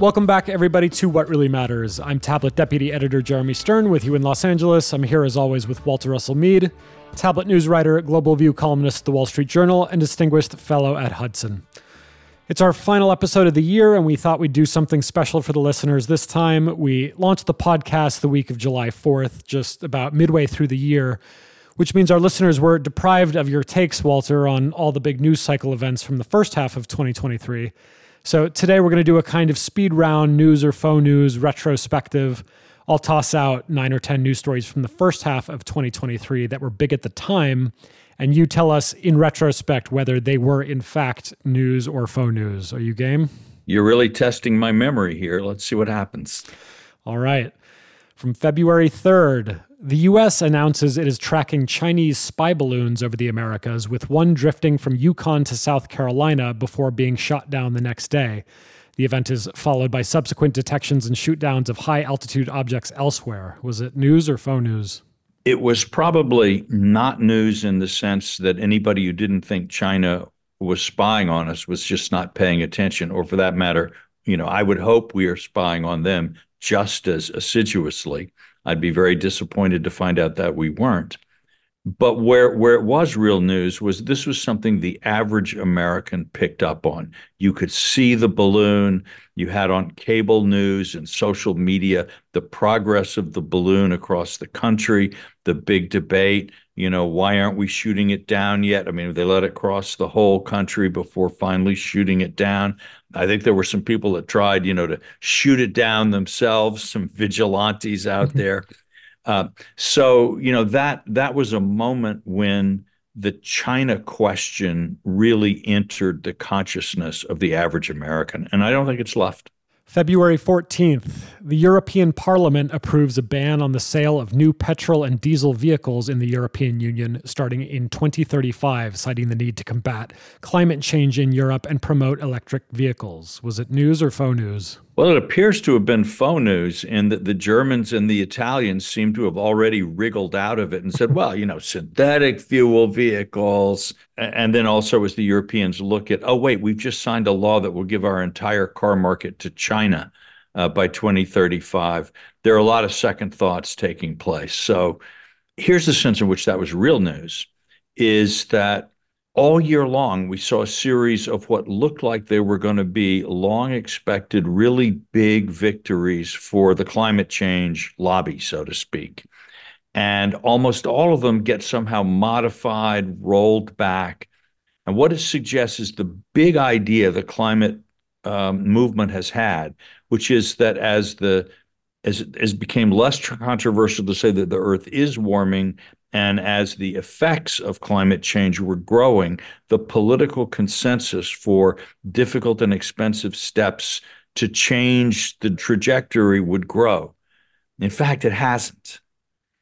Welcome back, everybody, to What Really Matters. I'm Tablet Deputy Editor Jeremy Stern with you in Los Angeles. I'm here, as always, with Walter Russell Mead, Tablet news writer, Global View columnist at The Wall Street Journal, and distinguished fellow at Hudson. It's our final episode of the year, and we thought we'd do something special for the listeners this time. We launched the podcast the week of July 4th, just about midway through the year, which means our listeners were deprived of your takes, Walter, on all the big news cycle events from the first half of 2023. So today we're going to do a kind of speed round news or faux news retrospective. I'll toss out nine or 10 news stories from the first half of 2023 that were big at the time. And you tell us in retrospect whether they were in fact news or faux news. Are you game? You're really testing my memory here. Let's see what happens. All right. From February 3rd, the U.S. announces it is tracking Chinese spy balloons over the Americas, with one drifting from Yukon to South Carolina before being shot down the next day. The event is followed by subsequent detections and shootdowns of high altitude objects elsewhere. Was it news or faux news? It was probably not news in the sense that anybody who didn't think China was spying on us was just not paying attention, or for that matter, you know, I would hope we are spying on them just as assiduously. I'd be very disappointed to find out that we weren't. But where where it was real news was this was something the average American picked up on. You could see the balloon. You had on cable news and social media the progress of the balloon across the country, the big debate. You know, why aren't we shooting it down yet? I mean, they let it cross the whole country before finally shooting it down. I think there were some people that tried, you know, to shoot it down themselves, some vigilantes out there. Uh, so, you know, that that was a moment when the China question really entered the consciousness of the average American, and I don't think it's left. February 14th, the European Parliament approves a ban on the sale of new petrol and diesel vehicles in the European Union starting in 2035, citing the need to combat climate change in Europe and promote electric vehicles. Was it news or faux news? Well, it appears to have been faux news in that the Germans and the Italians seem to have already wriggled out of it and said, well, you know, synthetic fuel vehicles. And then also, as the Europeans look at, oh, wait, we've just signed a law that will give our entire car market to China uh, by 2035. There are a lot of second thoughts taking place. So here's the sense in which that was real news is that all year long, we saw a series of what looked like they were going to be long expected, really big victories for the climate change lobby, so to speak. And almost all of them get somehow modified, rolled back. And what it suggests is the big idea the climate um, movement has had, which is that as the as it became less controversial to say that the Earth is warming and as the effects of climate change were growing, the political consensus for difficult and expensive steps to change the trajectory would grow. In fact, it hasn't.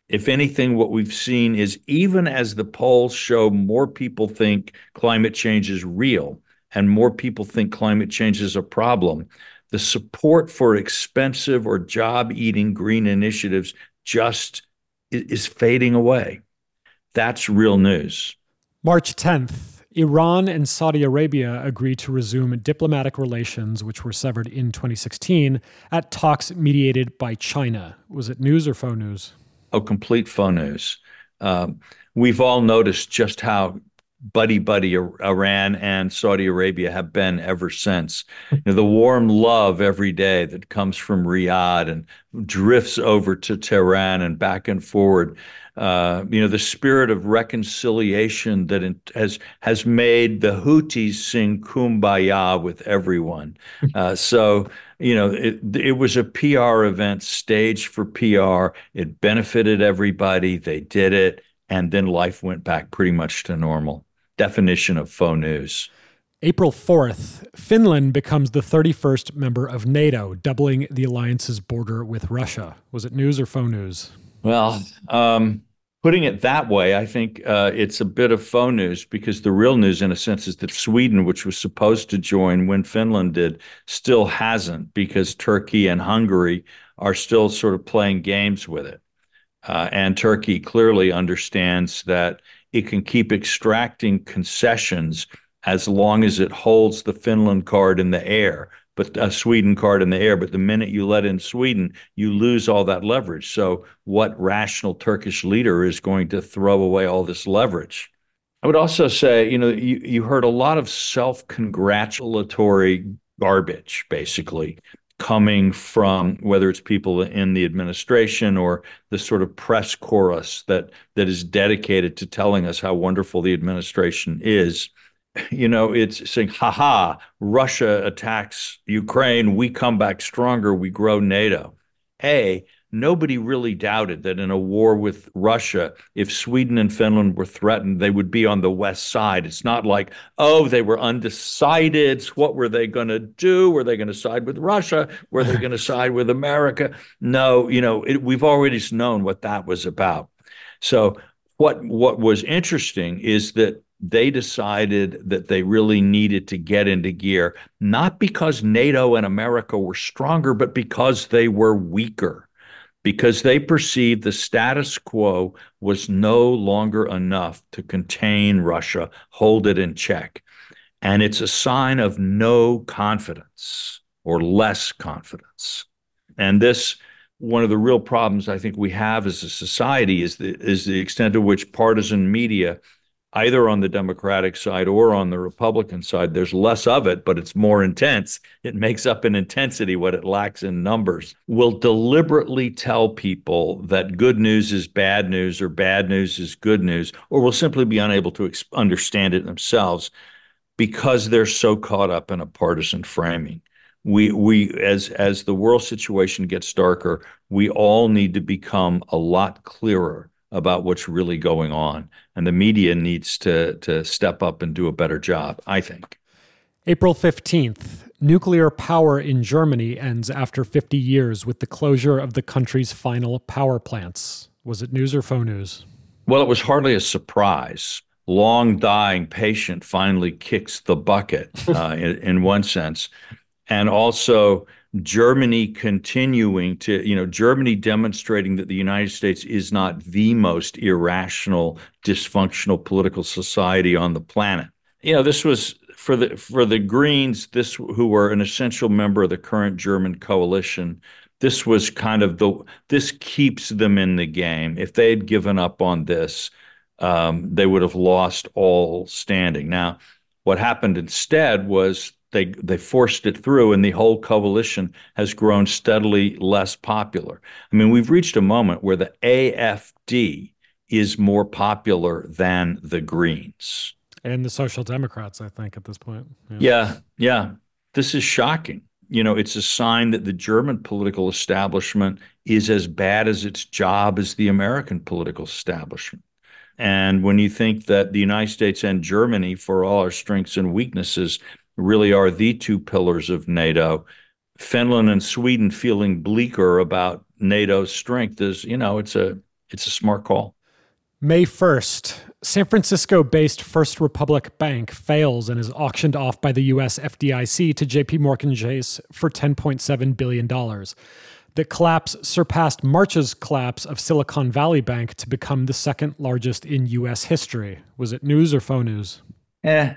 If anything, what we've seen is even as the polls show more people think climate change is real and more people think climate change is a problem, the support for expensive or job eating green initiatives just is fading away. That's real news. March 10th, Iran and Saudi Arabia agreed to resume diplomatic relations, which were severed in 2016, at talks mediated by China. Was it news or faux news? Oh, complete faux news. Um, we've all noticed just how buddy buddy Iran and Saudi Arabia have been ever since. You know, the warm love every day that comes from Riyadh and drifts over to Tehran and back and forward. Uh, you know, the spirit of reconciliation that has has made the Houthis sing "Kumbaya" with everyone. Uh, so you know, it it was a PR event staged for PR. It benefited everybody. They did it, and then life went back pretty much to normal definition of faux news. April 4th, Finland becomes the 31st member of NATO, doubling the alliance's border with Russia. Was it news or faux news? Well, um, putting it that way, I think uh, it's a bit of faux news because the real news, in a sense, is that Sweden, which was supposed to join when Finland did, still hasn't because Turkey and Hungary are still sort of playing games with it. Uh, and Turkey clearly understands that it can keep extracting concessions as long as it holds the Finland card in the air but a Sweden card in the air. But the minute you let in Sweden, you lose all that leverage. So, what rational Turkish leader is going to throw away all this leverage? I would also say, you know, you, you heard a lot of self congratulatory garbage, basically, coming from whether it's people in the administration or the sort of press chorus that that is dedicated to telling us how wonderful the administration is you know it's saying haha russia attacks ukraine. We come back stronger. We grow nato. A nobody really doubted that in a war with Russia, if Sweden and Finland were threatened, they would be on the west side. It's not like, oh, they were undecided. What were they going to do? Were they going to side with Russia? Were they going to side with America? No, you know, it, we've already known what that was about. So what what was interesting is that they decided that they really needed to get into gear, not because NATO and America were stronger, but because they were weaker because they perceived the status quo was no longer enough to contain Russia, hold it in check. And it's a sign of no confidence or less confidence. And this, one of the real problems I think we have as a society is the, is the extent to which partisan media either on the Democratic side or on the Republican side. There's less of it, but it's more intense. It makes up in intensity what it lacks in numbers. Will deliberately tell people that good news is bad news or bad news is good news, or will simply be unable to ex- understand it themselves because they're so caught up in a partisan framing. We, we as as the world situation gets darker, we all need to become a lot clearer about what's really going on. And the media needs to, to step up and do a better job, I think. April 15th, nuclear power in Germany ends after 50 years with the closure of the country's final power plants. Was it news or faux news? Well, it was hardly a surprise. Long dying patient finally kicks the bucket uh, in, in one sense. And also, Germany continuing to, you know, Germany demonstrating that the United States is not the most irrational, dysfunctional political society on the planet. You know, this was for the for the Greens, this who were an essential member of the current German coalition. This was kind of the this keeps them in the game. If they had given up on this, um, they would have lost all standing. Now, what happened instead was they they forced it through, and the whole coalition has grown steadily less popular. I mean, we've reached a moment where the AFD is more popular than the Greens and the Social Democrats. I think at this point. Yeah, yeah, yeah. This is shocking. You know, it's a sign that the German political establishment is as bad as its job as the American political establishment. And when you think that the United States and Germany, for all our strengths and weaknesses, really are the two pillars of NATO. Finland and Sweden feeling bleaker about NATO's strength is, you know, it's a it's a smart call. May 1st, San Francisco based First Republic Bank fails and is auctioned off by the US FDIC to JP Morgan Chase for $10.7 billion. The collapse surpassed March's collapse of Silicon Valley Bank to become the second largest in US history. Was it news or faux news? Eh,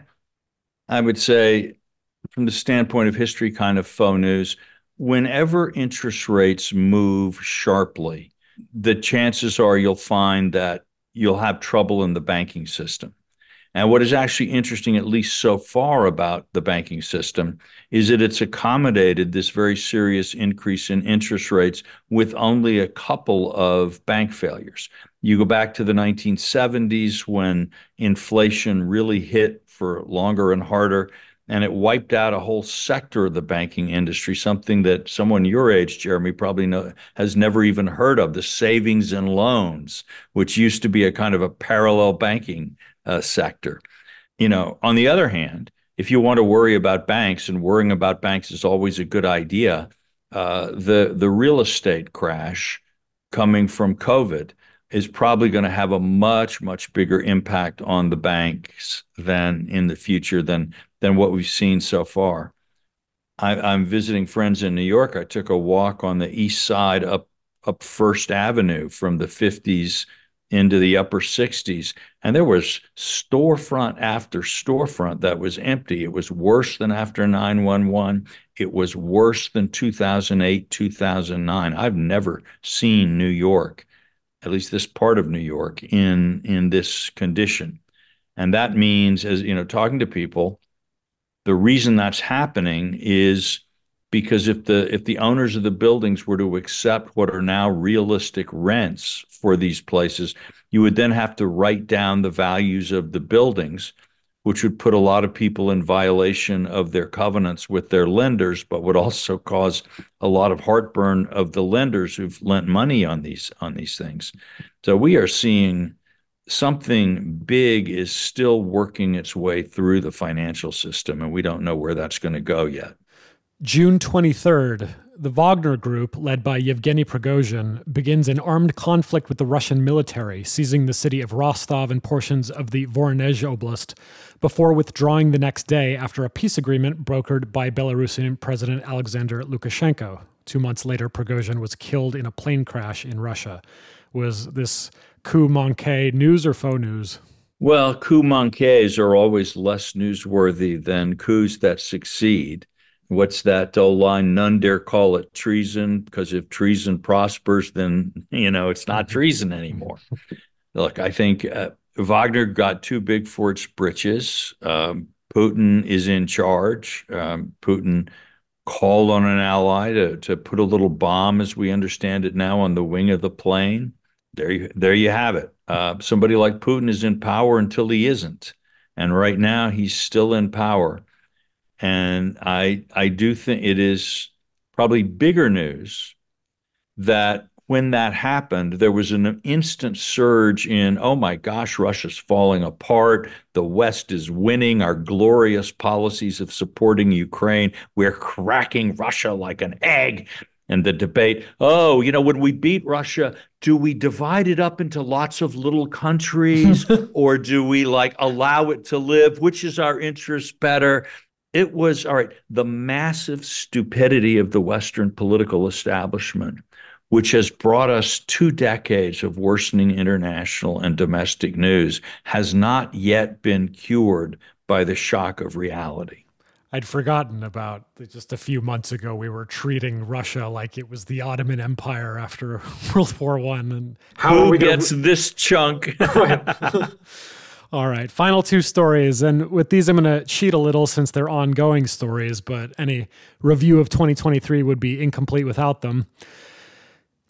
I would say, from the standpoint of history, kind of faux news, whenever interest rates move sharply, the chances are you'll find that you'll have trouble in the banking system. And what is actually interesting, at least so far, about the banking system is that it's accommodated this very serious increase in interest rates with only a couple of bank failures. You go back to the 1970s when inflation really hit for longer and harder. And it wiped out a whole sector of the banking industry, something that someone your age, Jeremy, probably know, has never even heard of the savings and loans, which used to be a kind of a parallel banking uh, sector. You know, on the other hand, if you want to worry about banks, and worrying about banks is always a good idea, uh, the the real estate crash coming from COVID is probably going to have a much much bigger impact on the banks than in the future than than what we've seen so far. I, am visiting friends in New York. I took a walk on the east side up up First Avenue from the 50s into the upper 60s. And there was storefront after storefront that was empty. It was worse than after 911. It was worse than 2008, 2009. I've never seen New York, at least this part of New York, in, in this condition. And that means, as you know, talking to people, the reason that's happening is because if the if the owners of the buildings were to accept what are now realistic rents for these places you would then have to write down the values of the buildings which would put a lot of people in violation of their covenants with their lenders but would also cause a lot of heartburn of the lenders who've lent money on these on these things. So we are seeing something big is still working its way through the financial system and we don't know where that's going to go yet June 23rd, the Wagner Group, led by Yevgeny Prigozhin, begins an armed conflict with the Russian military, seizing the city of Rostov and portions of the Voronezh Oblast, before withdrawing the next day after a peace agreement brokered by Belarusian President Alexander Lukashenko. Two months later, Prigozhin was killed in a plane crash in Russia. Was this coup manqué news or faux news? Well, coup manqués are always less newsworthy than coups that succeed what's that old line? None dare call it treason because if treason prospers, then you know it's not treason anymore. Look, I think uh, Wagner got too big for its britches. Um, Putin is in charge. Um, Putin called on an ally to to put a little bomb, as we understand it now, on the wing of the plane. There, you, there you have it. Uh, somebody like Putin is in power until he isn't, and right now he's still in power. And I I do think it is probably bigger news that when that happened, there was an instant surge in, oh my gosh, Russia's falling apart. The West is winning our glorious policies of supporting Ukraine. We're cracking Russia like an egg. And the debate, oh, you know, when we beat Russia, do we divide it up into lots of little countries or do we like allow it to live? Which is our interest better? It was all right the massive stupidity of the western political establishment which has brought us two decades of worsening international and domestic news has not yet been cured by the shock of reality I'd forgotten about just a few months ago we were treating Russia like it was the Ottoman Empire after World War One, and how Who gets gonna... this chunk? All right, final two stories. And with these, I'm going to cheat a little since they're ongoing stories, but any review of 2023 would be incomplete without them.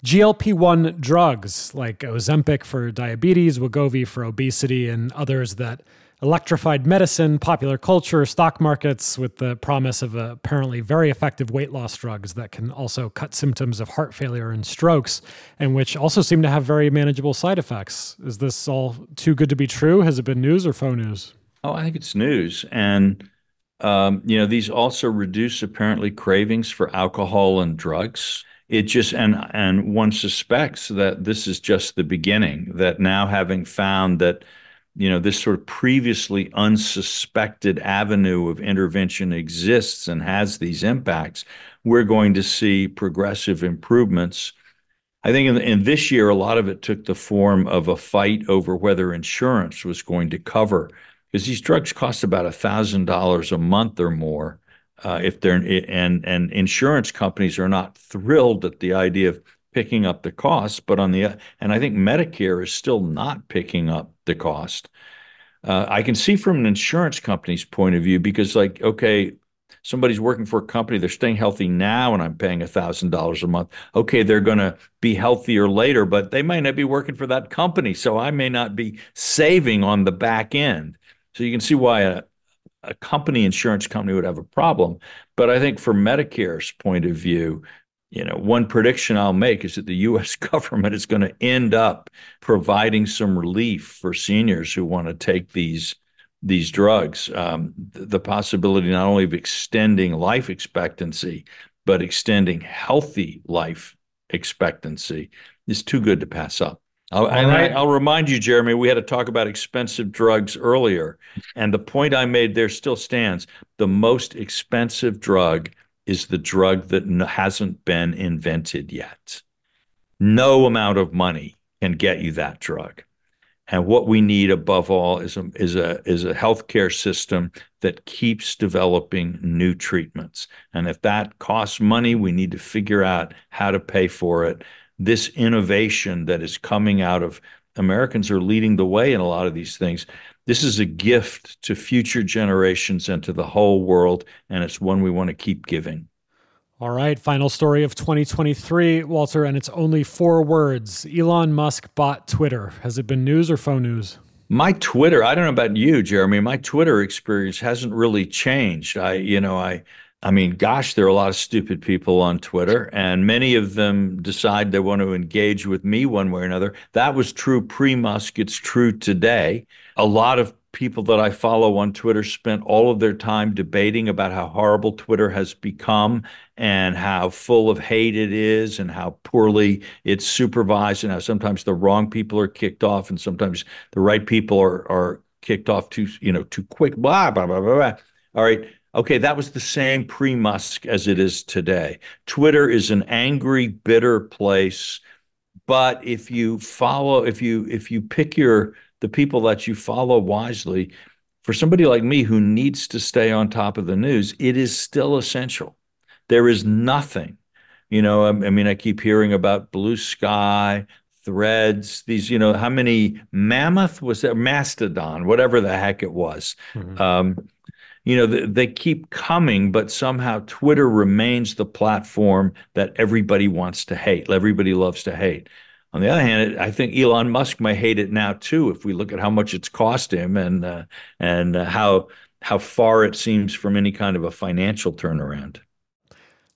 GLP 1 drugs like Ozempic for diabetes, Wegovy for obesity, and others that electrified medicine, popular culture, stock markets, with the promise of apparently very effective weight loss drugs that can also cut symptoms of heart failure and strokes, and which also seem to have very manageable side effects. Is this all too good to be true? Has it been news or faux news? Oh, I think it's news. And, um, you know, these also reduce apparently cravings for alcohol and drugs it just and and one suspects that this is just the beginning that now having found that you know this sort of previously unsuspected avenue of intervention exists and has these impacts we're going to see progressive improvements. I think in, in this year a lot of it took the form of a fight over whether insurance was going to cover because these drugs cost about thousand dollars a month or more uh, if they're and and insurance companies are not thrilled at the idea of picking up the costs, but on the and I think Medicare is still not picking up the cost. Uh, I can see from an insurance company's point of view because, like, okay, somebody's working for a company, they're staying healthy now, and I'm paying thousand dollars a month. Okay, they're going to be healthier later, but they might not be working for that company, so I may not be saving on the back end. So you can see why a, a company insurance company would have a problem. But I think from Medicare's point of view, you know, one prediction I'll make is that the U.S. government is going to end up providing some relief for seniors who want to take these these drugs. Um, the possibility not only of extending life expectancy, but extending healthy life expectancy is too good to pass up. I'll, right. I, will remind you, Jeremy, we had to talk about expensive drugs earlier, and the point I made there still stands. The most expensive drug is the drug that hasn't been invented yet. No amount of money can get you that drug. And what we need above all is a is a is a healthcare system that keeps developing new treatments. And if that costs money, we need to figure out how to pay for it. This innovation that is coming out of Americans are leading the way in a lot of these things. This is a gift to future generations and to the whole world, and it's one we want to keep giving. All right, final story of 2023, Walter, and it's only four words. Elon Musk bought Twitter. Has it been news or phone news? My Twitter, I don't know about you, Jeremy. My Twitter experience hasn't really changed. I, you know, I I mean, gosh, there are a lot of stupid people on Twitter, and many of them decide they want to engage with me one way or another. That was true pre Musk. It's true today. A lot of people that I follow on Twitter spent all of their time debating about how horrible Twitter has become and how full of hate it is and how poorly it's supervised and how sometimes the wrong people are kicked off and sometimes the right people are are kicked off too you know too quick blah blah blah blah, blah. all right okay that was the same pre-musk as it is today twitter is an angry bitter place but if you follow if you if you pick your the people that you follow wisely. For somebody like me who needs to stay on top of the news, it is still essential. There is nothing, you know. I, I mean, I keep hearing about Blue Sky, Threads, these, you know, how many Mammoth was that? Mastodon, whatever the heck it was. Mm-hmm. Um, you know, they, they keep coming, but somehow Twitter remains the platform that everybody wants to hate. Everybody loves to hate. On the other hand, I think Elon Musk may hate it now too. If we look at how much it's cost him and uh, and uh, how how far it seems from any kind of a financial turnaround.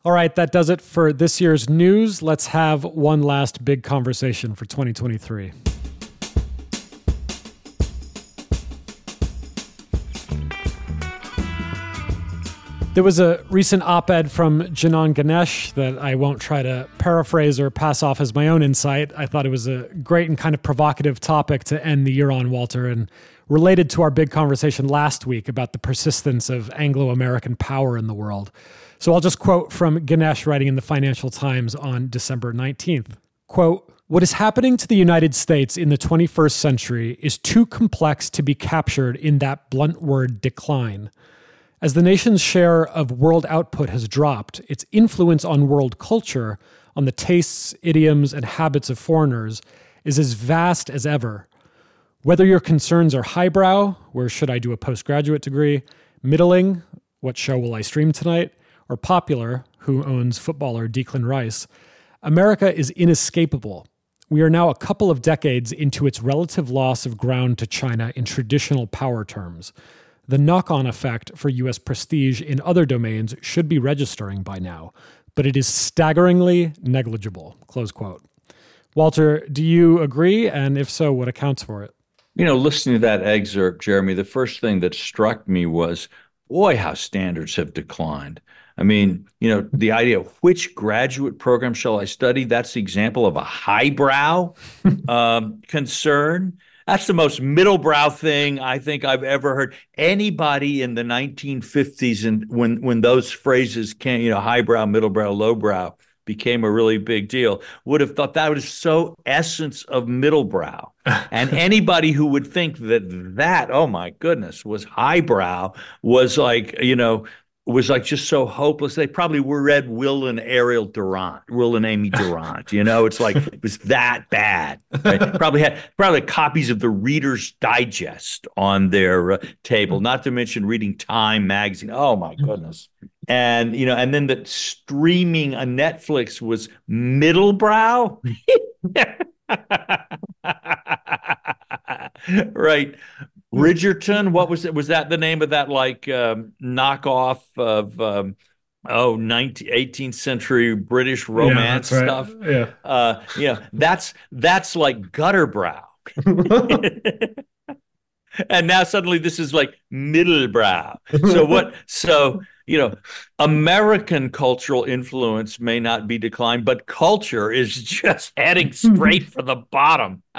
All right, that does it for this year's news. Let's have one last big conversation for 2023. There was a recent op ed from Janan Ganesh that I won't try to paraphrase or pass off as my own insight. I thought it was a great and kind of provocative topic to end the year on, Walter, and related to our big conversation last week about the persistence of Anglo American power in the world. So I'll just quote from Ganesh writing in the Financial Times on December 19th. Quote, what is happening to the United States in the 21st century is too complex to be captured in that blunt word decline. As the nation's share of world output has dropped, its influence on world culture, on the tastes, idioms, and habits of foreigners, is as vast as ever. Whether your concerns are highbrow, where should I do a postgraduate degree, middling, what show will I stream tonight, or popular, who owns footballer Declan Rice, America is inescapable. We are now a couple of decades into its relative loss of ground to China in traditional power terms. The knock on effect for US prestige in other domains should be registering by now, but it is staggeringly negligible. Close quote. Walter, do you agree? And if so, what accounts for it? You know, listening to that excerpt, Jeremy, the first thing that struck me was boy, how standards have declined. I mean, you know, the idea of which graduate program shall I study? That's the example of a highbrow um, concern. That's the most middlebrow thing I think I've ever heard. Anybody in the 1950s and when when those phrases came, you know, highbrow, middlebrow, lowbrow became a really big deal, would have thought that was so essence of middlebrow. and anybody who would think that that, oh my goodness, was highbrow was like, you know, was like just so hopeless. They probably were read Will and Ariel Durant, Will and Amy Durant. You know, it's like it was that bad. Right? probably had probably copies of the Reader's Digest on their uh, table. Not to mention reading Time magazine. Oh my goodness! And you know, and then the streaming on Netflix was middle brow. right Bridgerton. What was it? Was that the name of that like um, knockoff of um, oh 19, 18th century British romance yeah, stuff? Right. Yeah, uh, yeah. That's that's like gutter brow. and now suddenly this is like middle brow. So what? So you know, American cultural influence may not be declined, but culture is just heading straight for the bottom.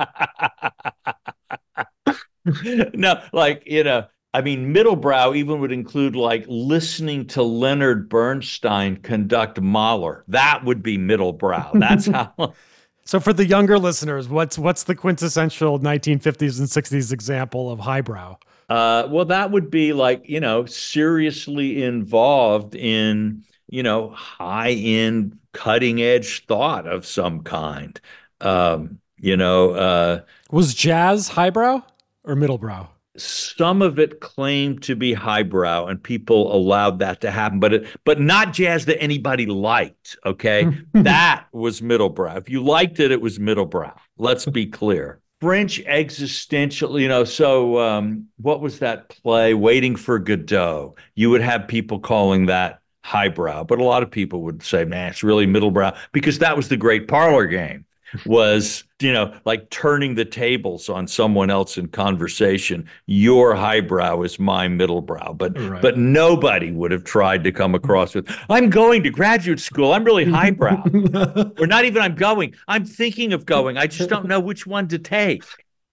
no, like, you know, I mean, middlebrow even would include like listening to Leonard Bernstein conduct Mahler. That would be middlebrow. That's how. So for the younger listeners, what's what's the quintessential 1950s and 60s example of highbrow? Uh, well, that would be like you know seriously involved in you know high end, cutting edge thought of some kind. Um, you know, uh, was jazz highbrow or middlebrow? some of it claimed to be highbrow and people allowed that to happen but it, but not jazz that anybody liked okay? That was middlebrow if you liked it it was middlebrow let's be clear. French existential you know so um, what was that play? Waiting for godot. You would have people calling that highbrow but a lot of people would say man it's really middlebrow because that was the great parlor game was you know like turning the tables on someone else in conversation. Your highbrow is my middlebrow but right. but nobody would have tried to come across with i'm going to graduate school. I'm really highbrow. Or not even i'm going. I'm thinking of going. I just don't know which one to take.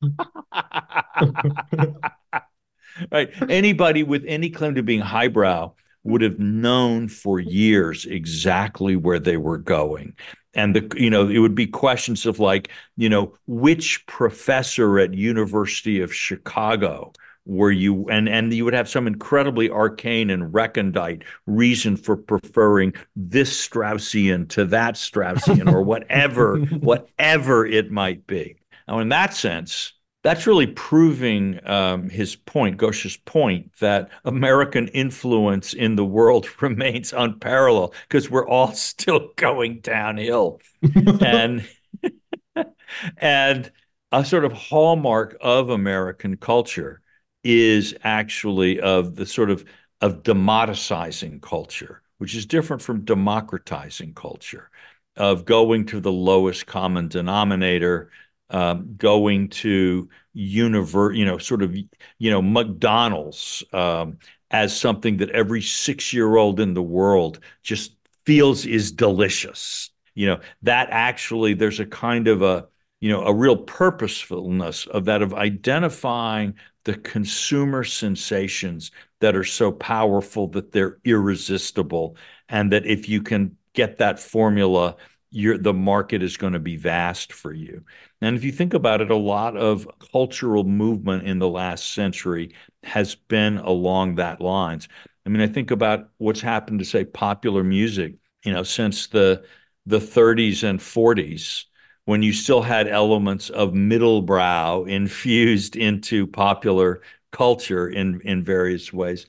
Right? Anybody with any claim to being highbrow would have known for years exactly where they were going and the you know it would be questions of like you know which professor at university of chicago were you and and you would have some incredibly arcane and recondite reason for preferring this straussian to that straussian or whatever whatever it might be. Now in that sense that's really proving um, his point, Ghosh's point, that American influence in the world remains unparalleled because we're all still going downhill. and and a sort of hallmark of American culture is actually of the sort of of democratizing culture, which is different from democratizing culture, of going to the lowest common denominator, um, going to universe, you know, sort of, you know, McDonald's um, as something that every six-year-old in the world just feels is delicious. You know, that actually there's a kind of a, you know, a real purposefulness of that of identifying the consumer sensations that are so powerful that they're irresistible, and that if you can get that formula, the market is going to be vast for you. And if you think about it, a lot of cultural movement in the last century has been along that lines. I mean, I think about what's happened to say popular music, you know, since the the 30s and 40s, when you still had elements of middlebrow infused into popular culture in in various ways.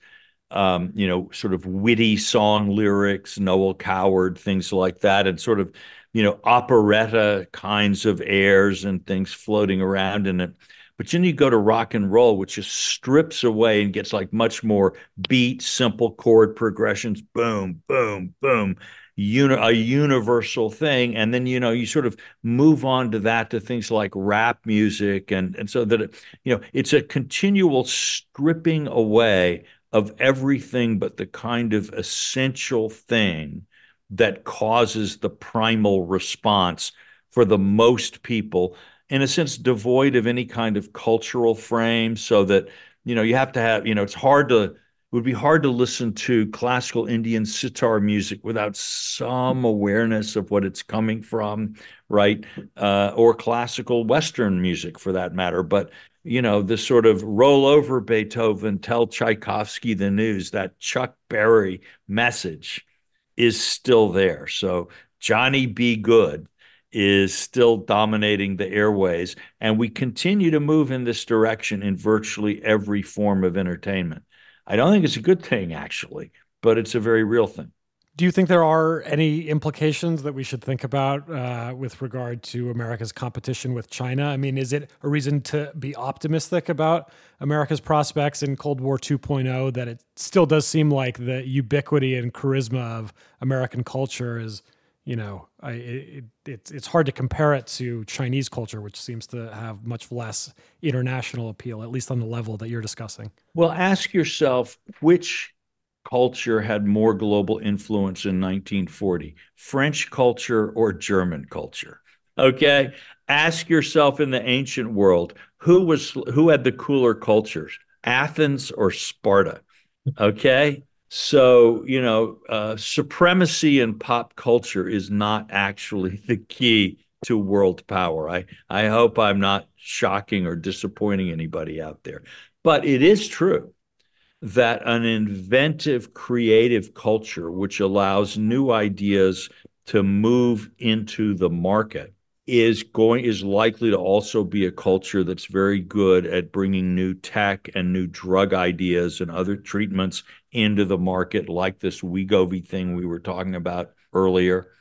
Um, you know, sort of witty song lyrics, Noel Coward, things like that, and sort of you know, operetta kinds of airs and things floating around in it. But then you go to rock and roll, which just strips away and gets like much more beat, simple chord progressions, boom, boom, boom, uni- a universal thing. And then, you know, you sort of move on to that to things like rap music. And, and so that, it, you know, it's a continual stripping away of everything but the kind of essential thing that causes the primal response for the most people in a sense devoid of any kind of cultural frame so that you know you have to have you know it's hard to it would be hard to listen to classical Indian sitar music without some awareness of what it's coming from, right? Uh, or classical Western music for that matter. But, you know, this sort of roll over Beethoven, tell Tchaikovsky the news, that Chuck Berry message is still there. So Johnny B. Goode is still dominating the airways. And we continue to move in this direction in virtually every form of entertainment. I don't think it's a good thing, actually, but it's a very real thing. Do you think there are any implications that we should think about uh, with regard to America's competition with China? I mean, is it a reason to be optimistic about America's prospects in Cold War 2.0 that it still does seem like the ubiquity and charisma of American culture is, you know, I, it, it's it's hard to compare it to Chinese culture, which seems to have much less international appeal, at least on the level that you're discussing. Well, ask yourself which culture had more global influence in 1940 French culture or German culture? Okay. Ask yourself in the ancient world who was who had the cooler cultures, Athens or Sparta? Okay. So, you know, uh, supremacy in pop culture is not actually the key to world power. I, I hope I'm not shocking or disappointing anybody out there. But it is true that an inventive, creative culture, which allows new ideas to move into the market, is going is likely to also be a culture that's very good at bringing new tech and new drug ideas and other treatments into the market, like this Wegovy thing we were talking about earlier.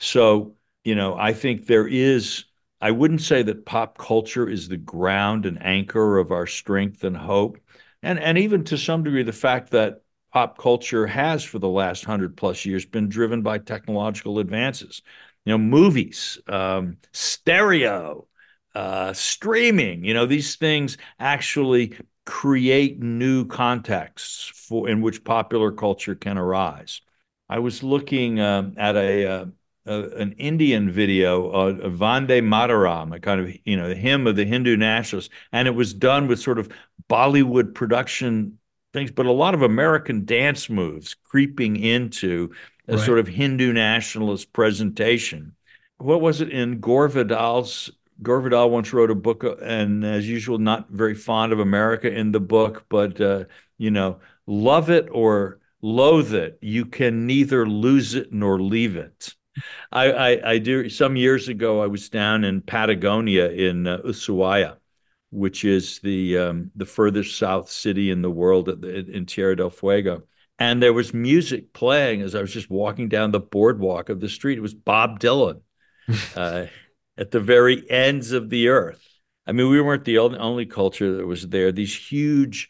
So, you know, I think there is. I wouldn't say that pop culture is the ground and anchor of our strength and hope, and and even to some degree the fact that pop culture has for the last hundred plus years been driven by technological advances you know, movies, um, stereo, uh, streaming. You know, these things actually create new contexts for in which popular culture can arise. I was looking um, at a, uh, an Indian video of Vande Mataram, a kind of you know the hymn of the Hindu nationalists, and it was done with sort of Bollywood production things, but a lot of American dance moves creeping into a right. sort of Hindu nationalist presentation. What was it in Gore Vidal's? Gore Vidal once wrote a book, and as usual, not very fond of America in the book, but uh, you know, love it or loathe it. You can neither lose it nor leave it. I, I, I do. Some years ago, I was down in Patagonia in uh, Ushuaia, which is the um, the furthest south city in the world the, in Tierra del Fuego and there was music playing as I was just walking down the boardwalk of the street. It was Bob Dylan uh, at the very ends of the earth. I mean, we weren't the only culture that was there. These huge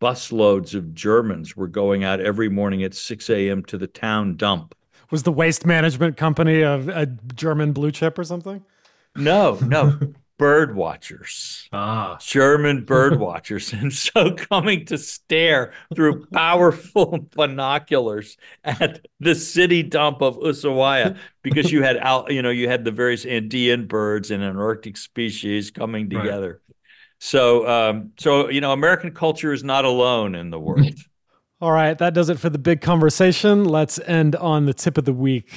busloads of Germans were going out every morning at 6 a.m. to the town dump. Was the waste management company of a German blue chip or something? No, no. bird watchers, ah. German bird watchers. And so coming to stare through powerful binoculars at the city dump of Ushuaia because you had out, you know, you had the various Andean birds and an Arctic species coming together. Right. So, um, so you know, American culture is not alone in the world. All right, that does it for the big conversation. Let's end on the tip of the week.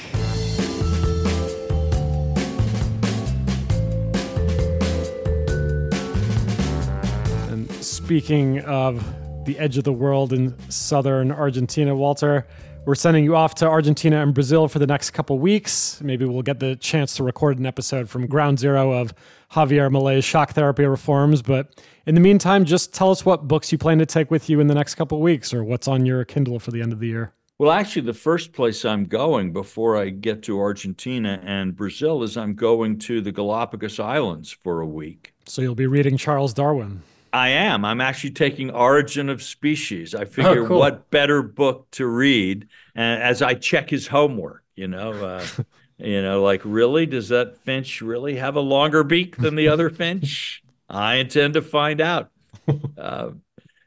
Speaking of the edge of the world in southern Argentina, Walter, we're sending you off to Argentina and Brazil for the next couple weeks. Maybe we'll get the chance to record an episode from ground zero of Javier Milei's shock therapy reforms. But in the meantime, just tell us what books you plan to take with you in the next couple weeks or what's on your Kindle for the end of the year. Well, actually, the first place I'm going before I get to Argentina and Brazil is I'm going to the Galapagos Islands for a week. So you'll be reading Charles Darwin. I am. I'm actually taking Origin of Species. I oh, figure oh, cool. what better book to read uh, as I check his homework. You know, uh, you know, like really, does that finch really have a longer beak than the other finch? I intend to find out. Uh,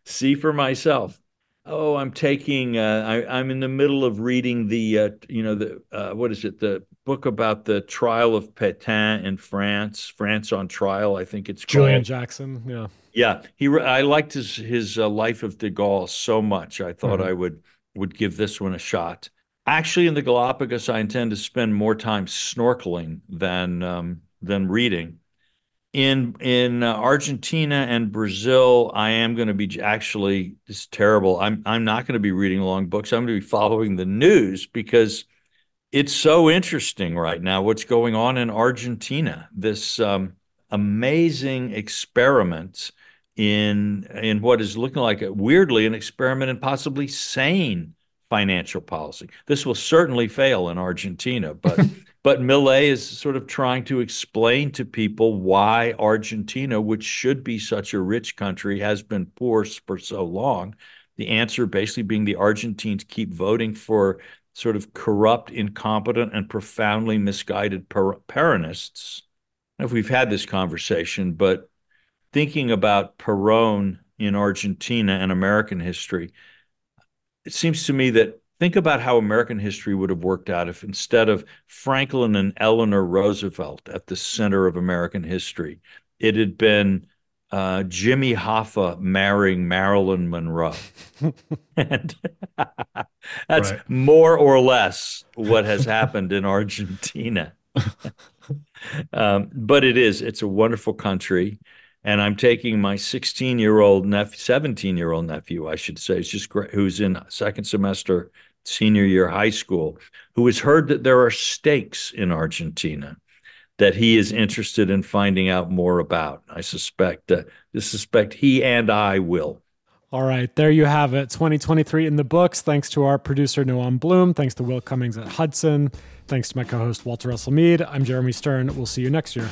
see for myself. Oh, I'm taking. Uh, I, am in the middle of reading the. Uh, you know the uh, what is it? The book about the trial of Pétain in France. France on trial. I think it's Julian called. Jackson. Yeah. Yeah, he. I liked his his uh, Life of De Gaulle so much. I thought mm-hmm. I would would give this one a shot. Actually, in the Galapagos, I intend to spend more time snorkeling than um, than reading. In in uh, Argentina and Brazil, I am going to be actually. It's terrible. I'm I'm not going to be reading long books. I'm going to be following the news because it's so interesting right now. What's going on in Argentina? This um, amazing experiment in in what is looking like a, weirdly an experiment in possibly sane financial policy. This will certainly fail in Argentina, but but Milei is sort of trying to explain to people why Argentina, which should be such a rich country, has been poor for so long. The answer basically being the Argentines keep voting for sort of corrupt, incompetent, and profoundly misguided Peronists. If we've had this conversation, but thinking about Perón in Argentina and American history, it seems to me that think about how American history would have worked out if instead of Franklin and Eleanor Roosevelt at the center of American history, it had been uh, Jimmy Hoffa marrying Marilyn Monroe. and that's right. more or less what has happened in Argentina. um, but it is. It's a wonderful country. And I'm taking my 16 year old nephew, 17 year old nephew, I should say, it's just great, who's in second semester, senior year high school, who has heard that there are steaks in Argentina that he is interested in finding out more about. I suspect, uh, I suspect he and I will. All right, there you have it. 2023 in the books. Thanks to our producer, Noam Bloom. Thanks to Will Cummings at Hudson. Thanks to my co host, Walter Russell Mead. I'm Jeremy Stern. We'll see you next year.